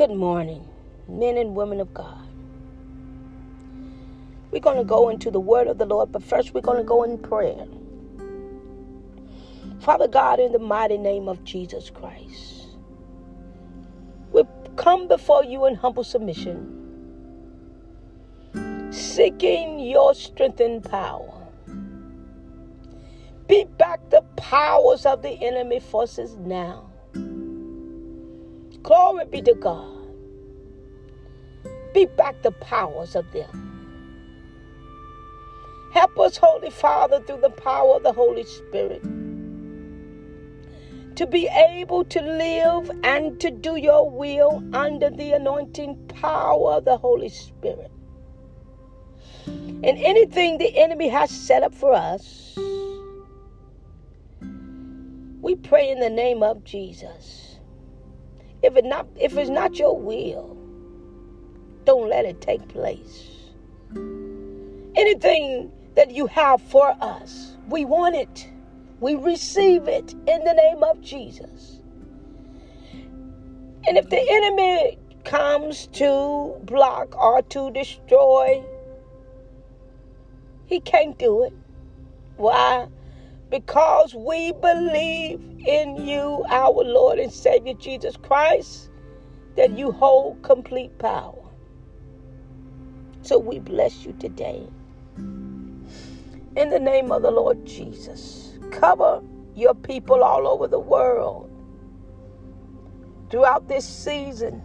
Good morning, men and women of God. We're going to go into the word of the Lord, but first we're going to go in prayer. Father God, in the mighty name of Jesus Christ, we come before you in humble submission, seeking your strength and power. Beat back the powers of the enemy forces now. Glory be to God. Beat back the powers of them. Help us, Holy Father, through the power of the Holy Spirit, to be able to live and to do your will under the anointing power of the Holy Spirit. And anything the enemy has set up for us, we pray in the name of Jesus. If it not if it's not your will, don't let it take place. Anything that you have for us, we want it. We receive it in the name of Jesus. And if the enemy comes to block or to destroy, he can't do it. Why? Because we believe in you, our Lord and Savior Jesus Christ, that you hold complete power. So we bless you today. In the name of the Lord Jesus, cover your people all over the world. Throughout this season,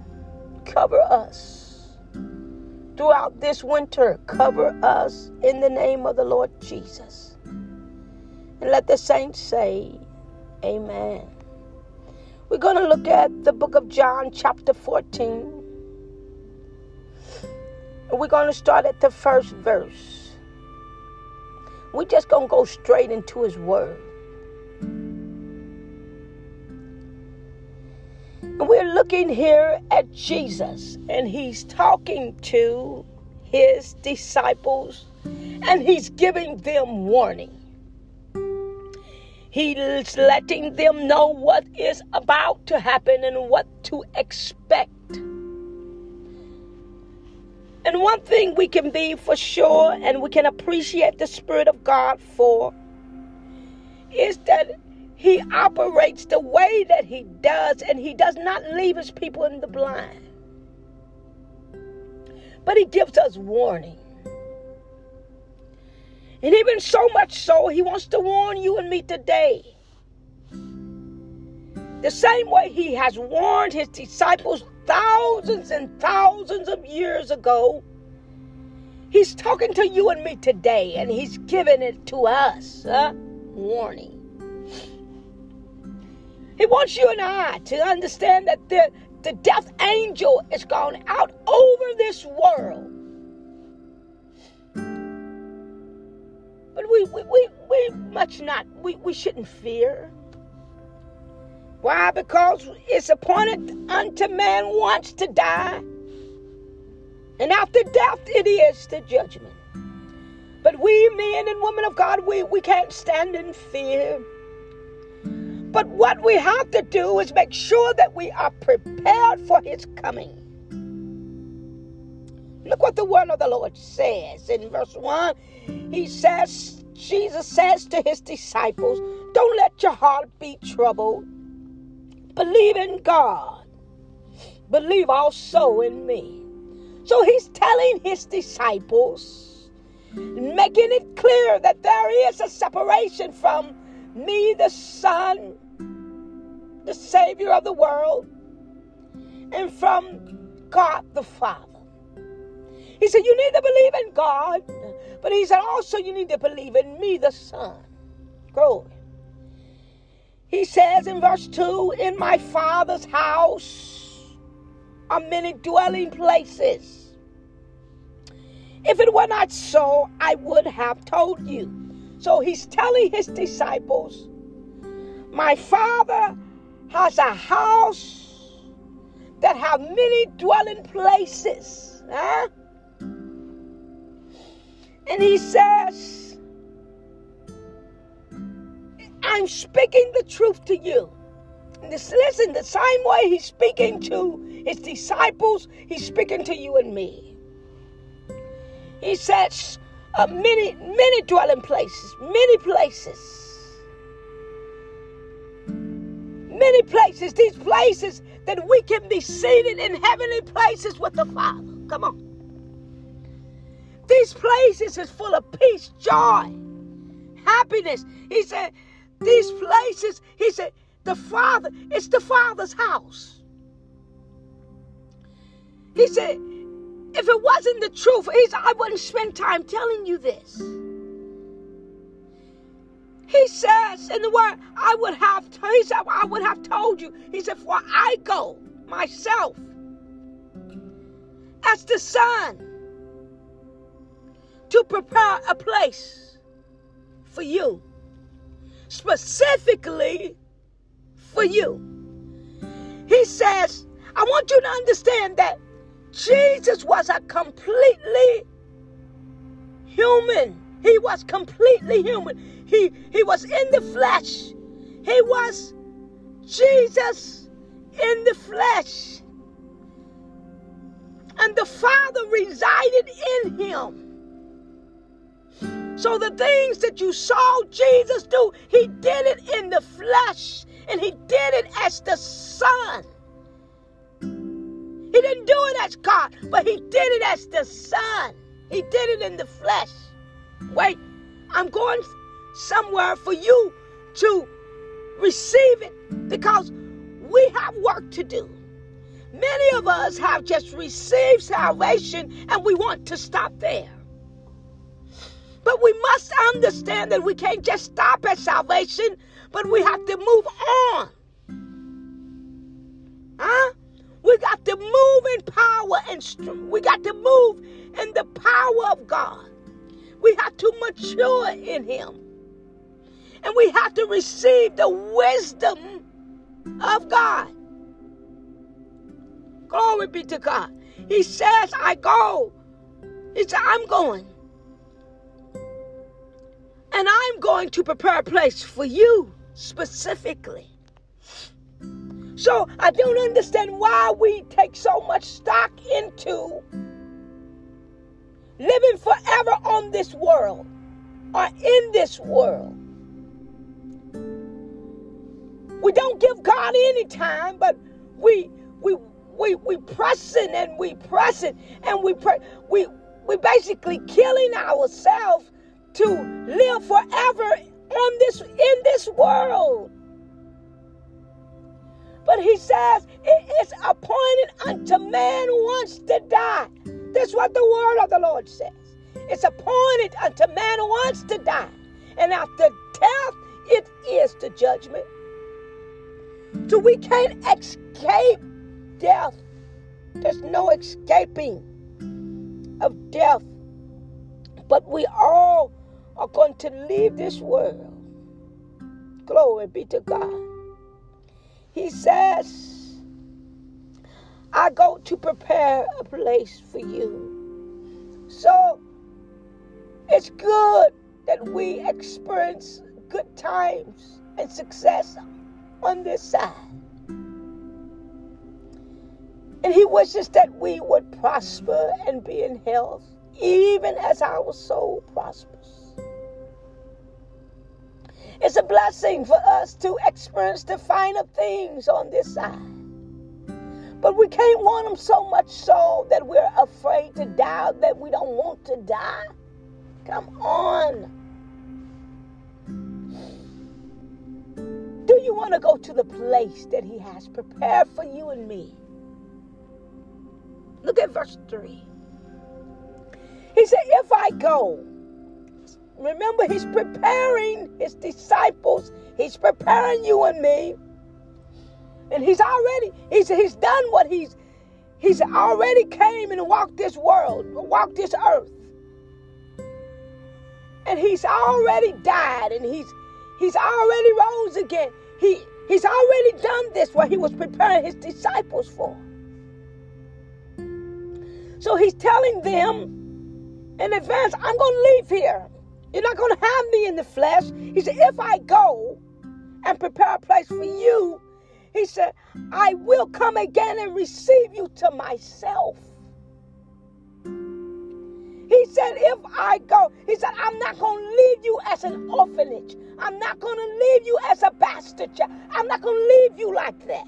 cover us. Throughout this winter, cover us in the name of the Lord Jesus. And let the saints say, Amen. We're going to look at the book of John, chapter 14. We're going to start at the first verse. We're just going to go straight into his word. We're looking here at Jesus, and he's talking to his disciples, and he's giving them warning. He's letting them know what is about to happen and what to expect. And one thing we can be for sure and we can appreciate the Spirit of God for is that He operates the way that He does and He does not leave His people in the blind. But He gives us warning. And even so much so, He wants to warn you and me today. The same way He has warned His disciples thousands and thousands of years ago. He's talking to you and me today, and He's giving it to us. Uh, warning. He wants you and I to understand that the, the death angel is gone out over this world. But we, we, we, we much not, we, we shouldn't fear. Why? Because it's appointed unto man once to die. And after death, it is the judgment. But we, men and women of God, we, we can't stand in fear. But what we have to do is make sure that we are prepared for his coming. Look what the word of the Lord says in verse 1. He says, Jesus says to his disciples, Don't let your heart be troubled. Believe in God. Believe also in me. So he's telling his disciples, making it clear that there is a separation from me, the Son, the Savior of the world, and from God the Father. He said, You need to believe in God, but he said, Also, you need to believe in me, the Son. Glory. He says in verse 2 In my Father's house are many dwelling places. If it were not so, I would have told you. So he's telling his disciples, My Father has a house that have many dwelling places. Huh? And he says, I'm speaking the truth to you. This, listen, the same way he's speaking to his disciples, he's speaking to you and me. He says, uh, many, many dwelling places, many places. Many places, these places that we can be seated in heavenly places with the Father. Come on. These places is full of peace, joy, happiness. He said, these places, he said, the Father, it's the Father's house. He said, if it wasn't the truth, he said, I wouldn't spend time telling you this. He says in the word, I would have, he said, I would have told you. He said, for I go myself as the Son to prepare a place for you, specifically for you. He says, I want you to understand that Jesus was a completely human. He was completely human. He, he was in the flesh. He was Jesus in the flesh. And the Father resided in him. So the things that you saw Jesus do, he did it in the flesh. And he did it as the Son. He didn't do it as God, but he did it as the Son. He did it in the flesh. Wait, I'm going somewhere for you to receive it because we have work to do. Many of us have just received salvation and we want to stop there. But we must understand that we can't just stop at salvation, but we have to move on. Huh? We got to move in power and strength. We got to move in the power of God. We have to mature in Him. And we have to receive the wisdom of God. Glory be to God. He says, I go. He said, I'm going. And I'm going to prepare a place for you specifically. So I don't understand why we take so much stock into living forever on this world or in this world. We don't give God any time, but we we we we pressing and we pressing and we pre- we we basically killing ourselves to live forever on this in this world. But he says it is appointed unto man once to die. That's what the word of the Lord says. It's appointed unto man once to die. And after death, it is the judgment. So we can't escape death. There's no escaping of death. But we all are going to leave this world. Glory be to God. He says, I go to prepare a place for you. So it's good that we experience good times and success on this side. And He wishes that we would prosper and be in health, even as our soul prospers. It's a blessing for us to experience the finer things on this side. But we can't want them so much so that we're afraid to die, that we don't want to die. Come on. Do you want to go to the place that He has prepared for you and me? Look at verse 3. He said, If I go, Remember, he's preparing his disciples. He's preparing you and me. And he's already, he's, he's done what he's, he's already came and walked this world, walked this earth. And he's already died and he's, he's already rose again. He, he's already done this what he was preparing his disciples for. So he's telling them in advance, I'm going to leave here. You're not going to have me in the flesh. He said, if I go and prepare a place for you, He said, I will come again and receive you to myself. He said, if I go, he said, I'm not going to leave you as an orphanage. I'm not going to leave you as a bastard child. I'm not going to leave you like that.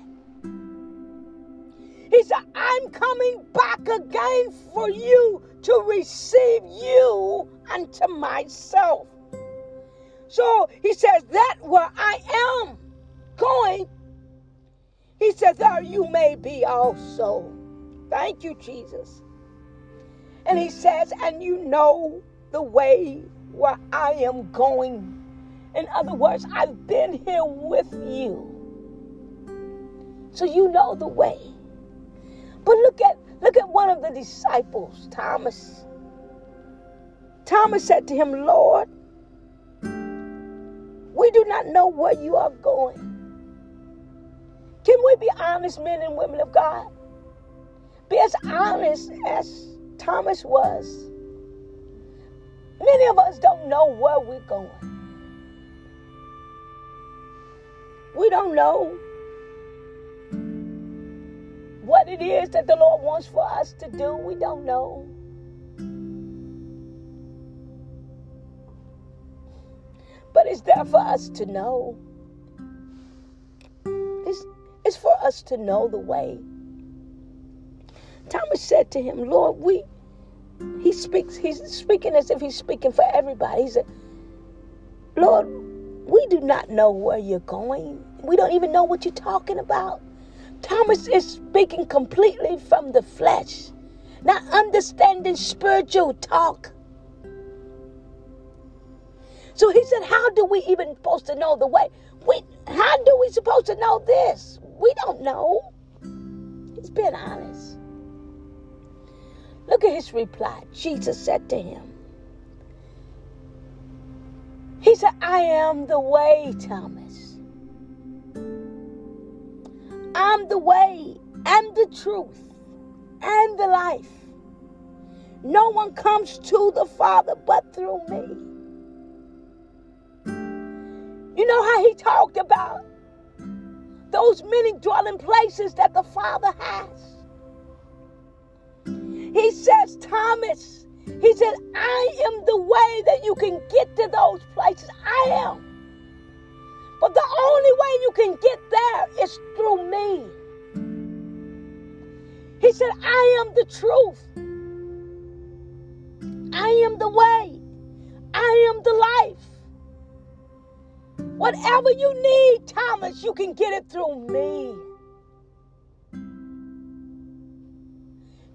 He said, I'm coming back again for you to receive you unto myself. So he says, that where I am going, he says, there you may be also. Thank you, Jesus. And he says, and you know the way where I am going. In other words, I've been here with you. So you know the way. But look at look at one of the disciples, Thomas. Thomas said to him, Lord, we do not know where you are going. Can we be honest, men and women of God? Be as honest as Thomas was. Many of us don't know where we're going. We don't know what it is that the Lord wants for us to do. We don't know. But it's there for us to know. It's, it's for us to know the way. Thomas said to him, Lord, we, he speaks, he's speaking as if he's speaking for everybody. He said, Lord, we do not know where you're going. We don't even know what you're talking about. Thomas is speaking completely from the flesh, not understanding spiritual talk. So he said, How do we even supposed to know the way? We how do we supposed to know this? We don't know. He's being honest. Look at his reply. Jesus said to him, He said, I am the way, Thomas. I'm the way and the truth and the life. No one comes to the Father but through me. You know how he talked about those many dwelling places that the Father has. He says, Thomas, he said, I am the way that you can get to those places. I am. But the only way you can get there is through me. He said, I am the truth. I am the way. I am the life. Whatever you need, Thomas, you can get it through me.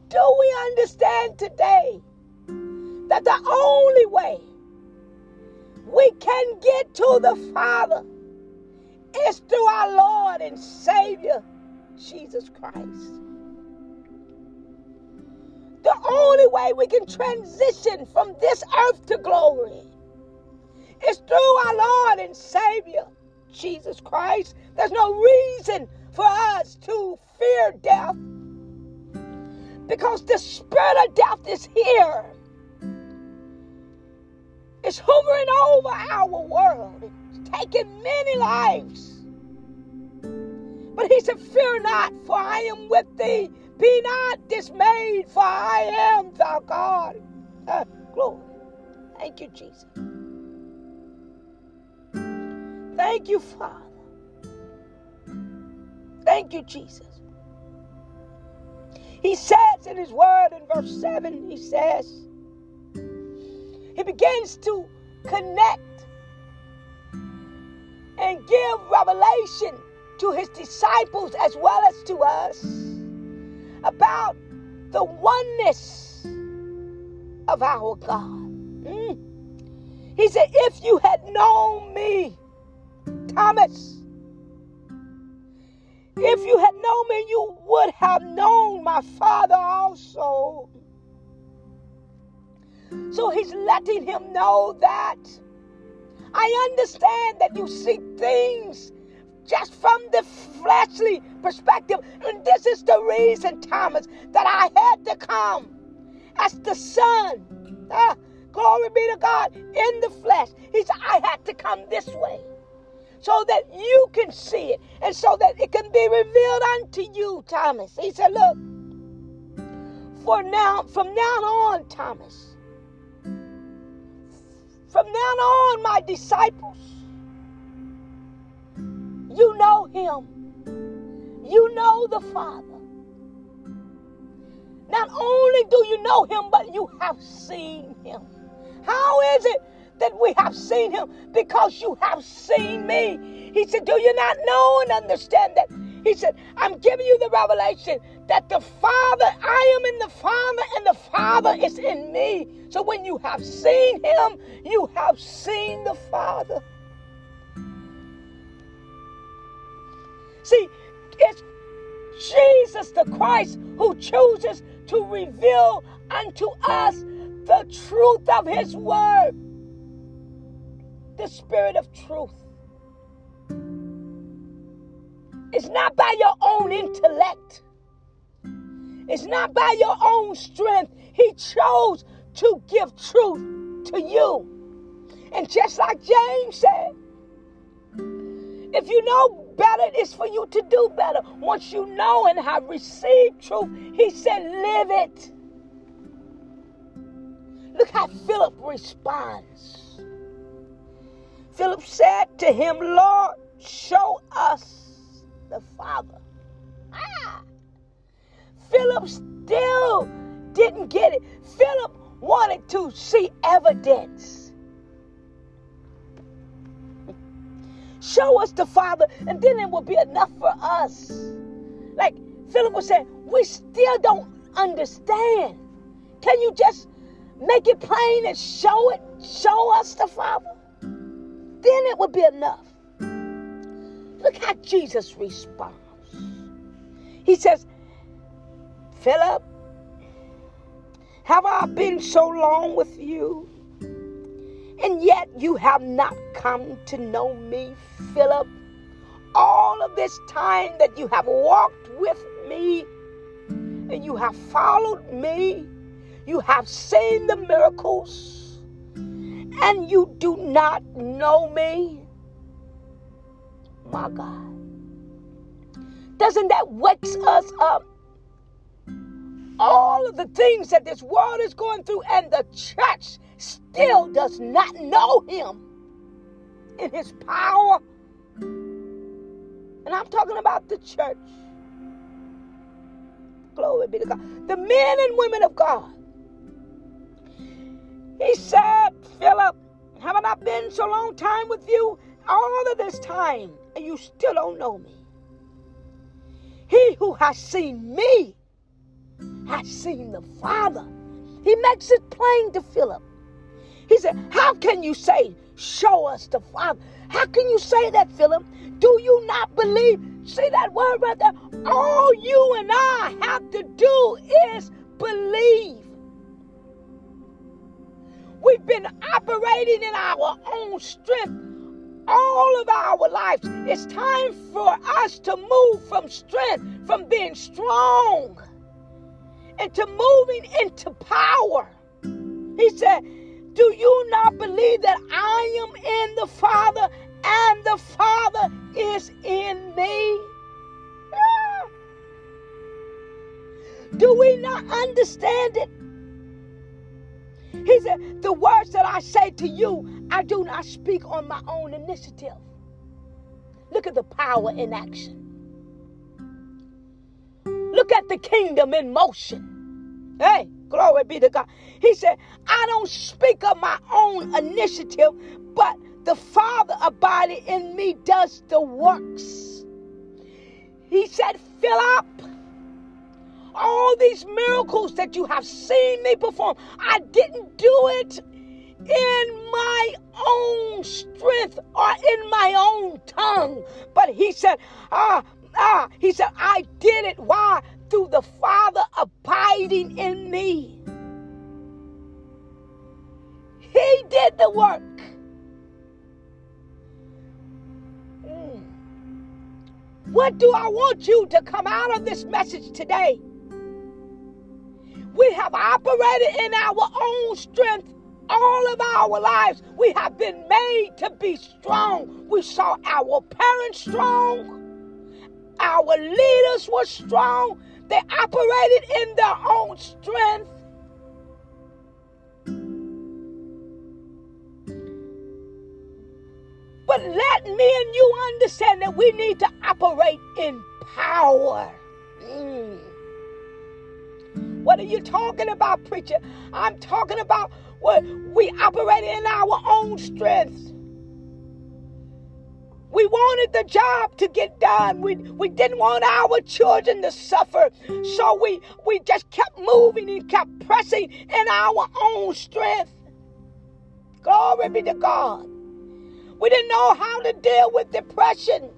Do we understand today that the only way we can get to the Father is through our Lord and Savior, Jesus Christ? The only way we can transition from this earth to glory is through our Lord and Savior, Jesus Christ. There's no reason for us to fear death because the spirit of death is here. It's hovering over our world. Taking many lives. But he said, Fear not, for I am with thee. Be not dismayed, for I am thy God. Uh, glory. Thank you, Jesus. Thank you, Father. Thank you, Jesus. He says in his word in verse 7, he says, he begins to connect and give revelation to his disciples as well as to us about the oneness of our God. Mm. He said, If you had known me, Thomas, if you had known me, you would have known my Father also. So he's letting him know that I understand that you see things just from the fleshly perspective. And this is the reason, Thomas, that I had to come as the Son. Ah, glory be to God in the flesh. He said, I had to come this way so that you can see it and so that it can be revealed unto you, Thomas. He said, Look, for now, from now on, Thomas, from now on, my disciples, you know him. You know the Father. Not only do you know him, but you have seen him. How is it that we have seen him? Because you have seen me. He said, Do you not know and understand that? He said, I'm giving you the revelation that the Father, I am in the Father, and the Father is in me. So when you have seen him, you have seen the Father. See, it's Jesus the Christ who chooses to reveal unto us the truth of his word. The spirit of truth. It's not by your own intellect. It's not by your own strength. He chose to give truth to you. And just like James said, if you know better, it's for you to do better. Once you know and have received truth, he said, live it. Look how Philip responds. Philip said to him, Lord, show us the Father. Philip still didn't get it. Philip wanted to see evidence. Show us the Father, and then it will be enough for us. Like Philip was saying, we still don't understand. Can you just make it plain and show it, show us the Father? Then it would be enough. Look how Jesus responds. He says, Philip, have I been so long with you? and yet you have not come to know me, Philip. All of this time that you have walked with me and you have followed me, you have seen the miracles, and you do not know me. My God. Doesn't that wakes us up? All of the things that this world is going through and the church still does not know him in his power. And I'm talking about the church. Glory be to God. The men and women of God. He said, Philip, haven't I been so long time with you? All of this time, and you still don't know me. He who has seen me has seen the Father. He makes it plain to Philip. He said, How can you say, Show us the Father? How can you say that, Philip? Do you not believe? See that word right there? All you and I have to do is believe. We've been operating in our own strength all of our lives. It's time for us to move from strength, from being strong, into moving into power. He said, do you not believe that I am in the Father and the Father is in me? Ah. Do we not understand it? He said, The words that I say to you, I do not speak on my own initiative. Look at the power in action. Look at the kingdom in motion. Hey, Glory be to God. He said, I don't speak of my own initiative, but the Father abiding in me does the works. He said, fill up all these miracles that you have seen me perform. I didn't do it in my own strength or in my own tongue. But he said, ah, ah, he said, I did it. Why? Through the Father abiding in me. He did the work. Mm. What do I want you to come out of this message today? We have operated in our own strength all of our lives, we have been made to be strong. We saw our parents strong, our leaders were strong, they operated in their own strength. But let me and you understand that we need to operate in power. Mm. What are you talking about, preacher? I'm talking about what we operate in our own strength. We wanted the job to get done. We, we didn't want our children to suffer. So we, we just kept moving and kept pressing in our own strength. Glory be to God. We didn't know how to deal with depression.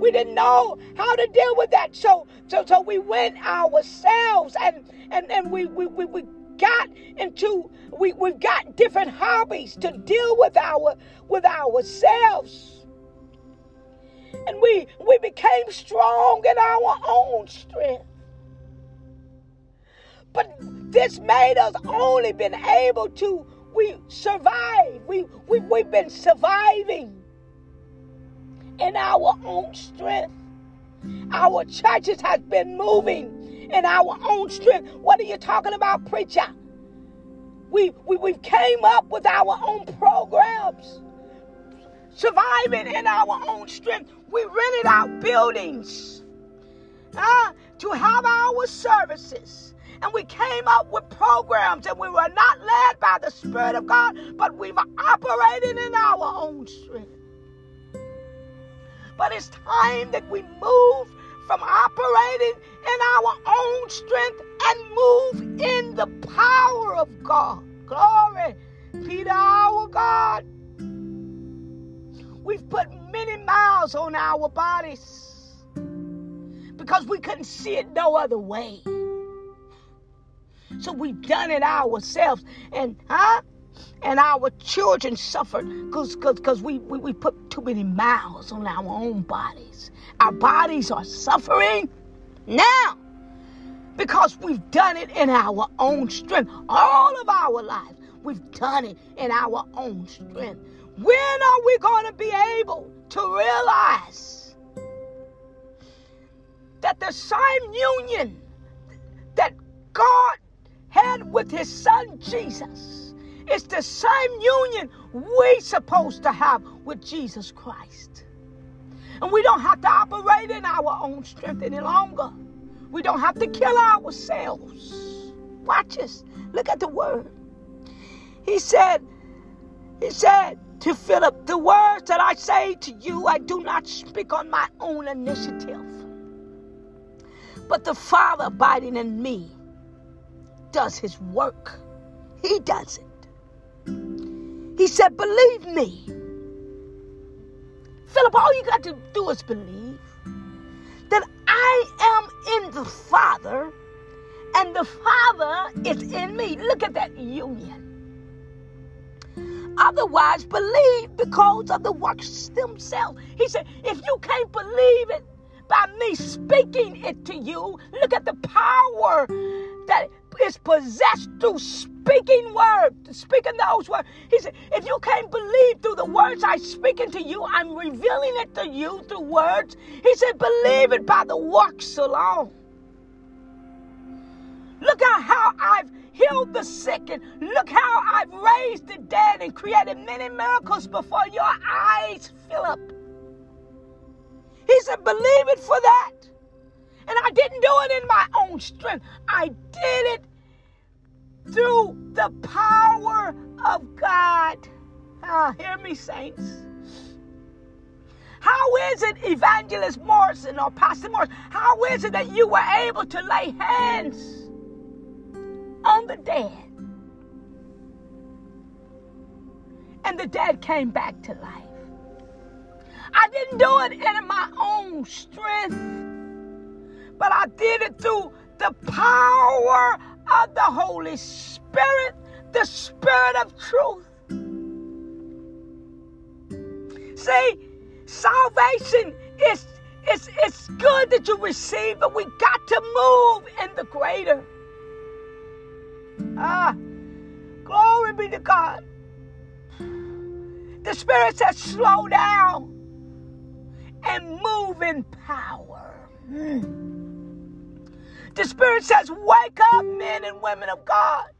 We didn't know how to deal with that. So so so we went ourselves and and, and we, we, we, we got into we, we've got different hobbies to deal with our with ourselves. And we we became strong in our own strength. But this made us only been able to we survive. We, we we've been surviving in our own strength. Our churches have been moving in our own strength. What are you talking about, preacher? We, we, we came up with our own programs, surviving in our own strength. We rented out buildings uh, to have our services. And we came up with programs, and we were not led by the Spirit of God, but we were operating in our own strength. But it's time that we move from operating in our own strength and move in the power of God. Glory be to our God. We've put many miles on our bodies because we couldn't see it no other way. So we've done it ourselves. And huh? and our children suffered because we, we, we put too many miles on our own bodies. Our bodies are suffering now because we've done it in our own strength. All of our lives, we've done it in our own strength. When are we going to be able to realize that the same union that God had with his son Jesus? is the same union we're supposed to have with Jesus Christ. And we don't have to operate in our own strength any longer. We don't have to kill ourselves. Watch this. Look at the word. He said, He said to Philip, the words that I say to you, I do not speak on my own initiative. But the Father abiding in me does his work. He does it. He said, Believe me. Philip, all you got to do is believe that I am in the Father and the Father is in me. Look at that union. Otherwise, believe because of the works themselves. He said, if you can't believe it by me speaking it to you, look at the power that is possessed through speaking word, speaking those words. He said, if you can't believe through the words I speaking to you, I'm revealing it to you through words. He said, believe it by the works alone. Look at how I've healed the sick and look how I've raised the dead and created many miracles before your eyes, Philip. He said, believe it for that. And I didn't do it in my own strength. I did it through the power of God. Ah, hear me, saints. How is it, Evangelist Morrison or Pastor Morrison, how is it that you were able to lay hands the dead? And the dead came back to life. I didn't do it in my own strength but I did it through the power of the Holy Spirit, the Spirit of truth. See, salvation is it's, it's good that you receive, but we got to move in the greater. Ah, glory be to God. The Spirit says, slow down and move in power. The Spirit says, wake up, men and women of God.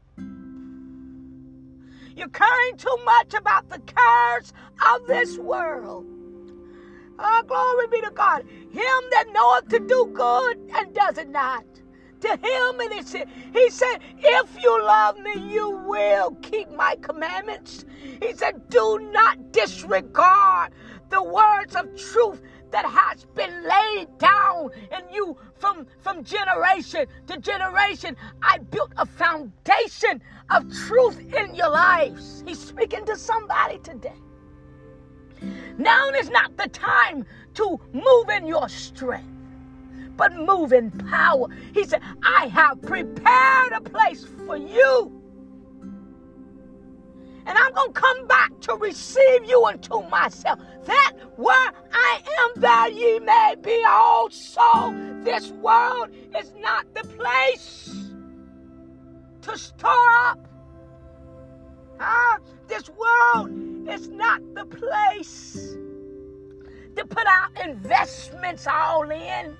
You're caring too much about the cares of this world. Oh, glory be to God. Him that knoweth to do good and does it not. To him it is said, He said, If you love me, you will keep my commandments. He said, Do not disregard the words of truth that has been laid down in you from, from generation to generation. I built a foundation of truth in your lives. He's speaking to somebody today. Now is not the time to move in your strength, but move in power. He said, I have prepared a place for you. And I'm going to come back to receive you unto myself. That where I am, that ye may be also. This world is not the place to store up. This world is not the place to put our investments all in.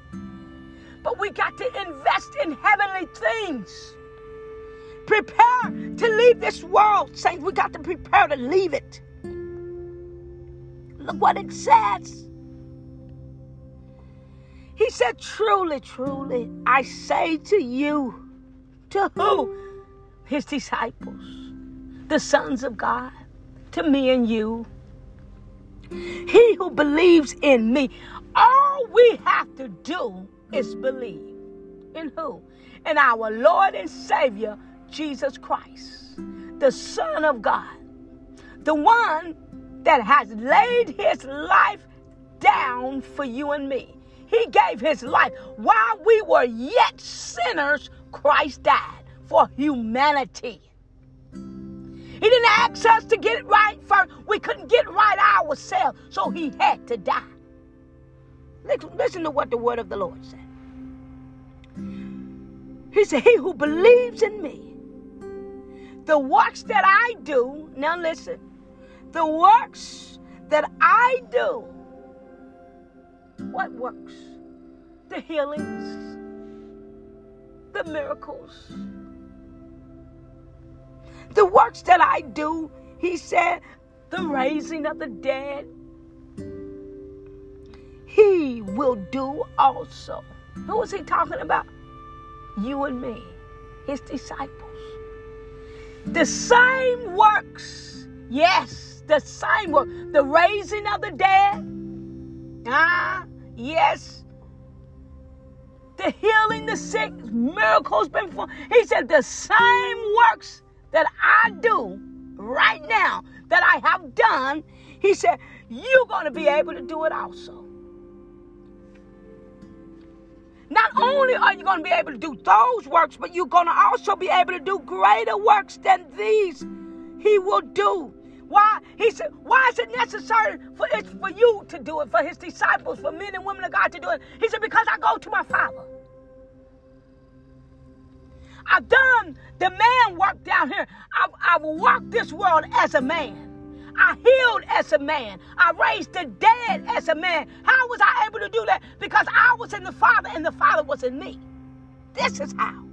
But we got to invest in heavenly things. Prepare to leave this world, saints. We got to prepare to leave it. Look what it says. He said, Truly, truly, I say to you, to who? His disciples, the sons of God to me and you. He who believes in me, all we have to do is believe. In who? In our Lord and Savior, Jesus Christ, the Son of God, the one that has laid his life down for you and me. He gave his life while we were yet sinners, Christ died for humanity. He didn't ask us to get it right first. We couldn't get right ourselves, so he had to die. Listen to what the word of the Lord said. He said, He who believes in me, the works that I do, now listen, the works that I do, what works? The healings, the miracles the works that I do, he said, the raising of the dead, he will do also. Who is he talking about? You and me, his disciples. The same works, yes, the same work. The raising of the dead, ah, yes. The healing the sick, miracles been performed. He said the same works that I do right now, that I have done, he said, you're going to be able to do it also. Only are you going to be able to do those works, but you're going to also be able to do greater works than these. He will do. Why? He said, why is it necessary for it for you to do it, for his disciples, for men and women of God to do it? He said, because I go to my Father. I've done the man work down here. I've, I've walked this world as a man. I healed as a man. I raised the dead as a man. How was I able to do that? Because I was in the Father and the Father was in me. This is how.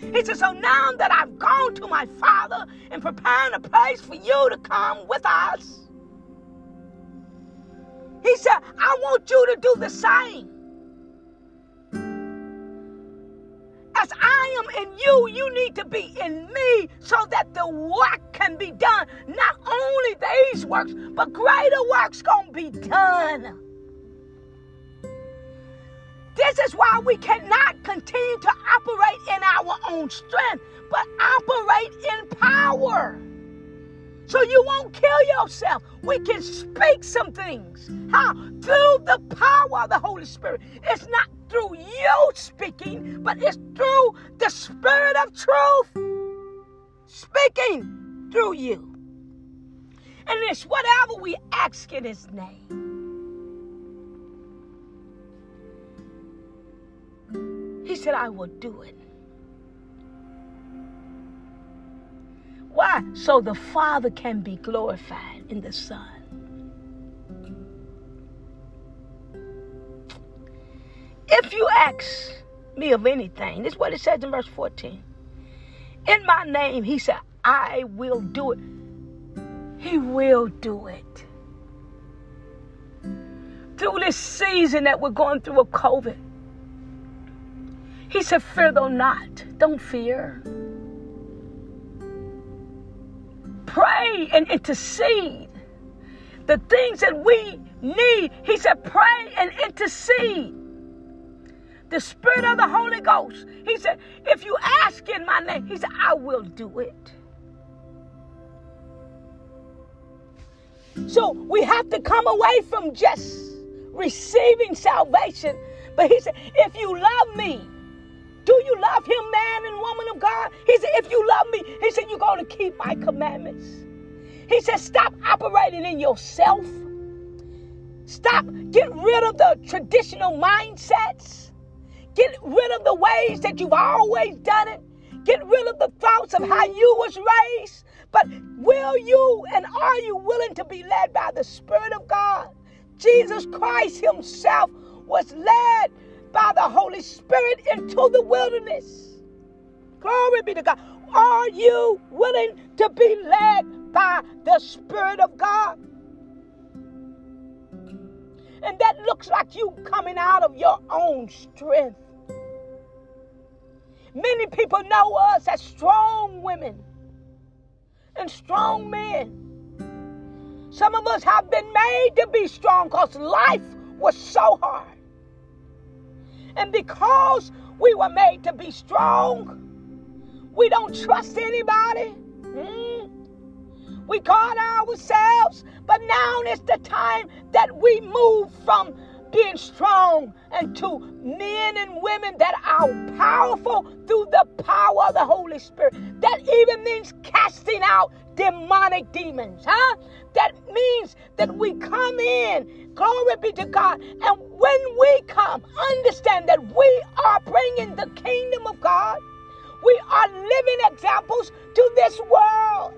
He said, So now that I've gone to my Father and preparing a place for you to come with us, he said, I want you to do the same. Am in you, you need to be in me so that the work can be done. Not only these works, but greater works gonna be done. This is why we cannot continue to operate in our own strength, but operate in power. So you won't kill yourself. We can speak some things. How? Through the power of the Holy Spirit. It's not through you speaking, but it's through the Spirit of truth speaking through you. And it's whatever we ask in His name. He said, I will do it. Why? So the Father can be glorified in the Son. If you ask me of anything, this is what it says in verse 14. In my name, he said, I will do it. He will do it. Through this season that we're going through of COVID, he said, Fear though not. Don't fear. Pray and intercede. The things that we need, he said, pray and intercede the Spirit of the Holy Ghost. He said, if you ask in my name, he said, I will do it. So we have to come away from just receiving salvation. But he said, if you love me, do you love him, man and woman of God? He said, if you love me, he said, you're going to keep my commandments. He said, stop operating in yourself. Stop, get rid of the traditional mindsets. Get rid of the ways that you've always done it. Get rid of the thoughts of how you was raised. But will you and are you willing to be led by the Spirit of God? Jesus Christ Himself was led by the Holy Spirit into the wilderness. Glory be to God. Are you willing to be led by the Spirit of God? And that looks like you coming out of your own strength. Many people know us as strong women and strong men. Some of us have been made to be strong because life was so hard. And because we were made to be strong, we don't trust anybody. Mm. We guard ourselves, but now is the time that we move from being strong and to men and women that are powerful through the power of the Holy Spirit. That even means casting out demonic demons, huh? That means that we come in, glory be to God, and when we come, understand that we are bringing the kingdom of God. We are living examples to this world.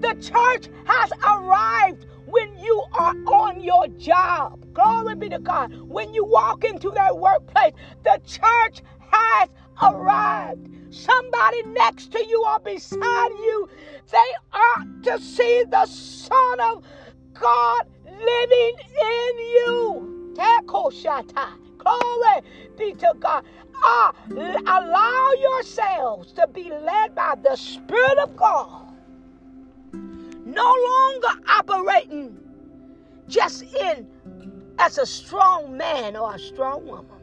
The church has arrived when you are on your job. Glory be to God. When you walk into that workplace, the church has arrived. Somebody next to you or beside you, they ought to see the Son of God living in you. Glory be to God. Ah, allow yourselves to be led by the Spirit of God no longer operating just in as a strong man or a strong woman.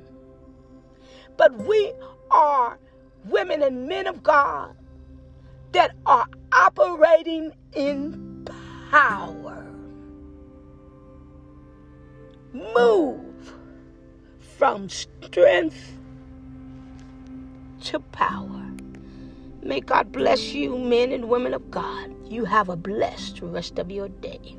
But we are women and men of God that are operating in power. Move from strength to power. May God bless you, men and women of God. You have a blessed rest of your day.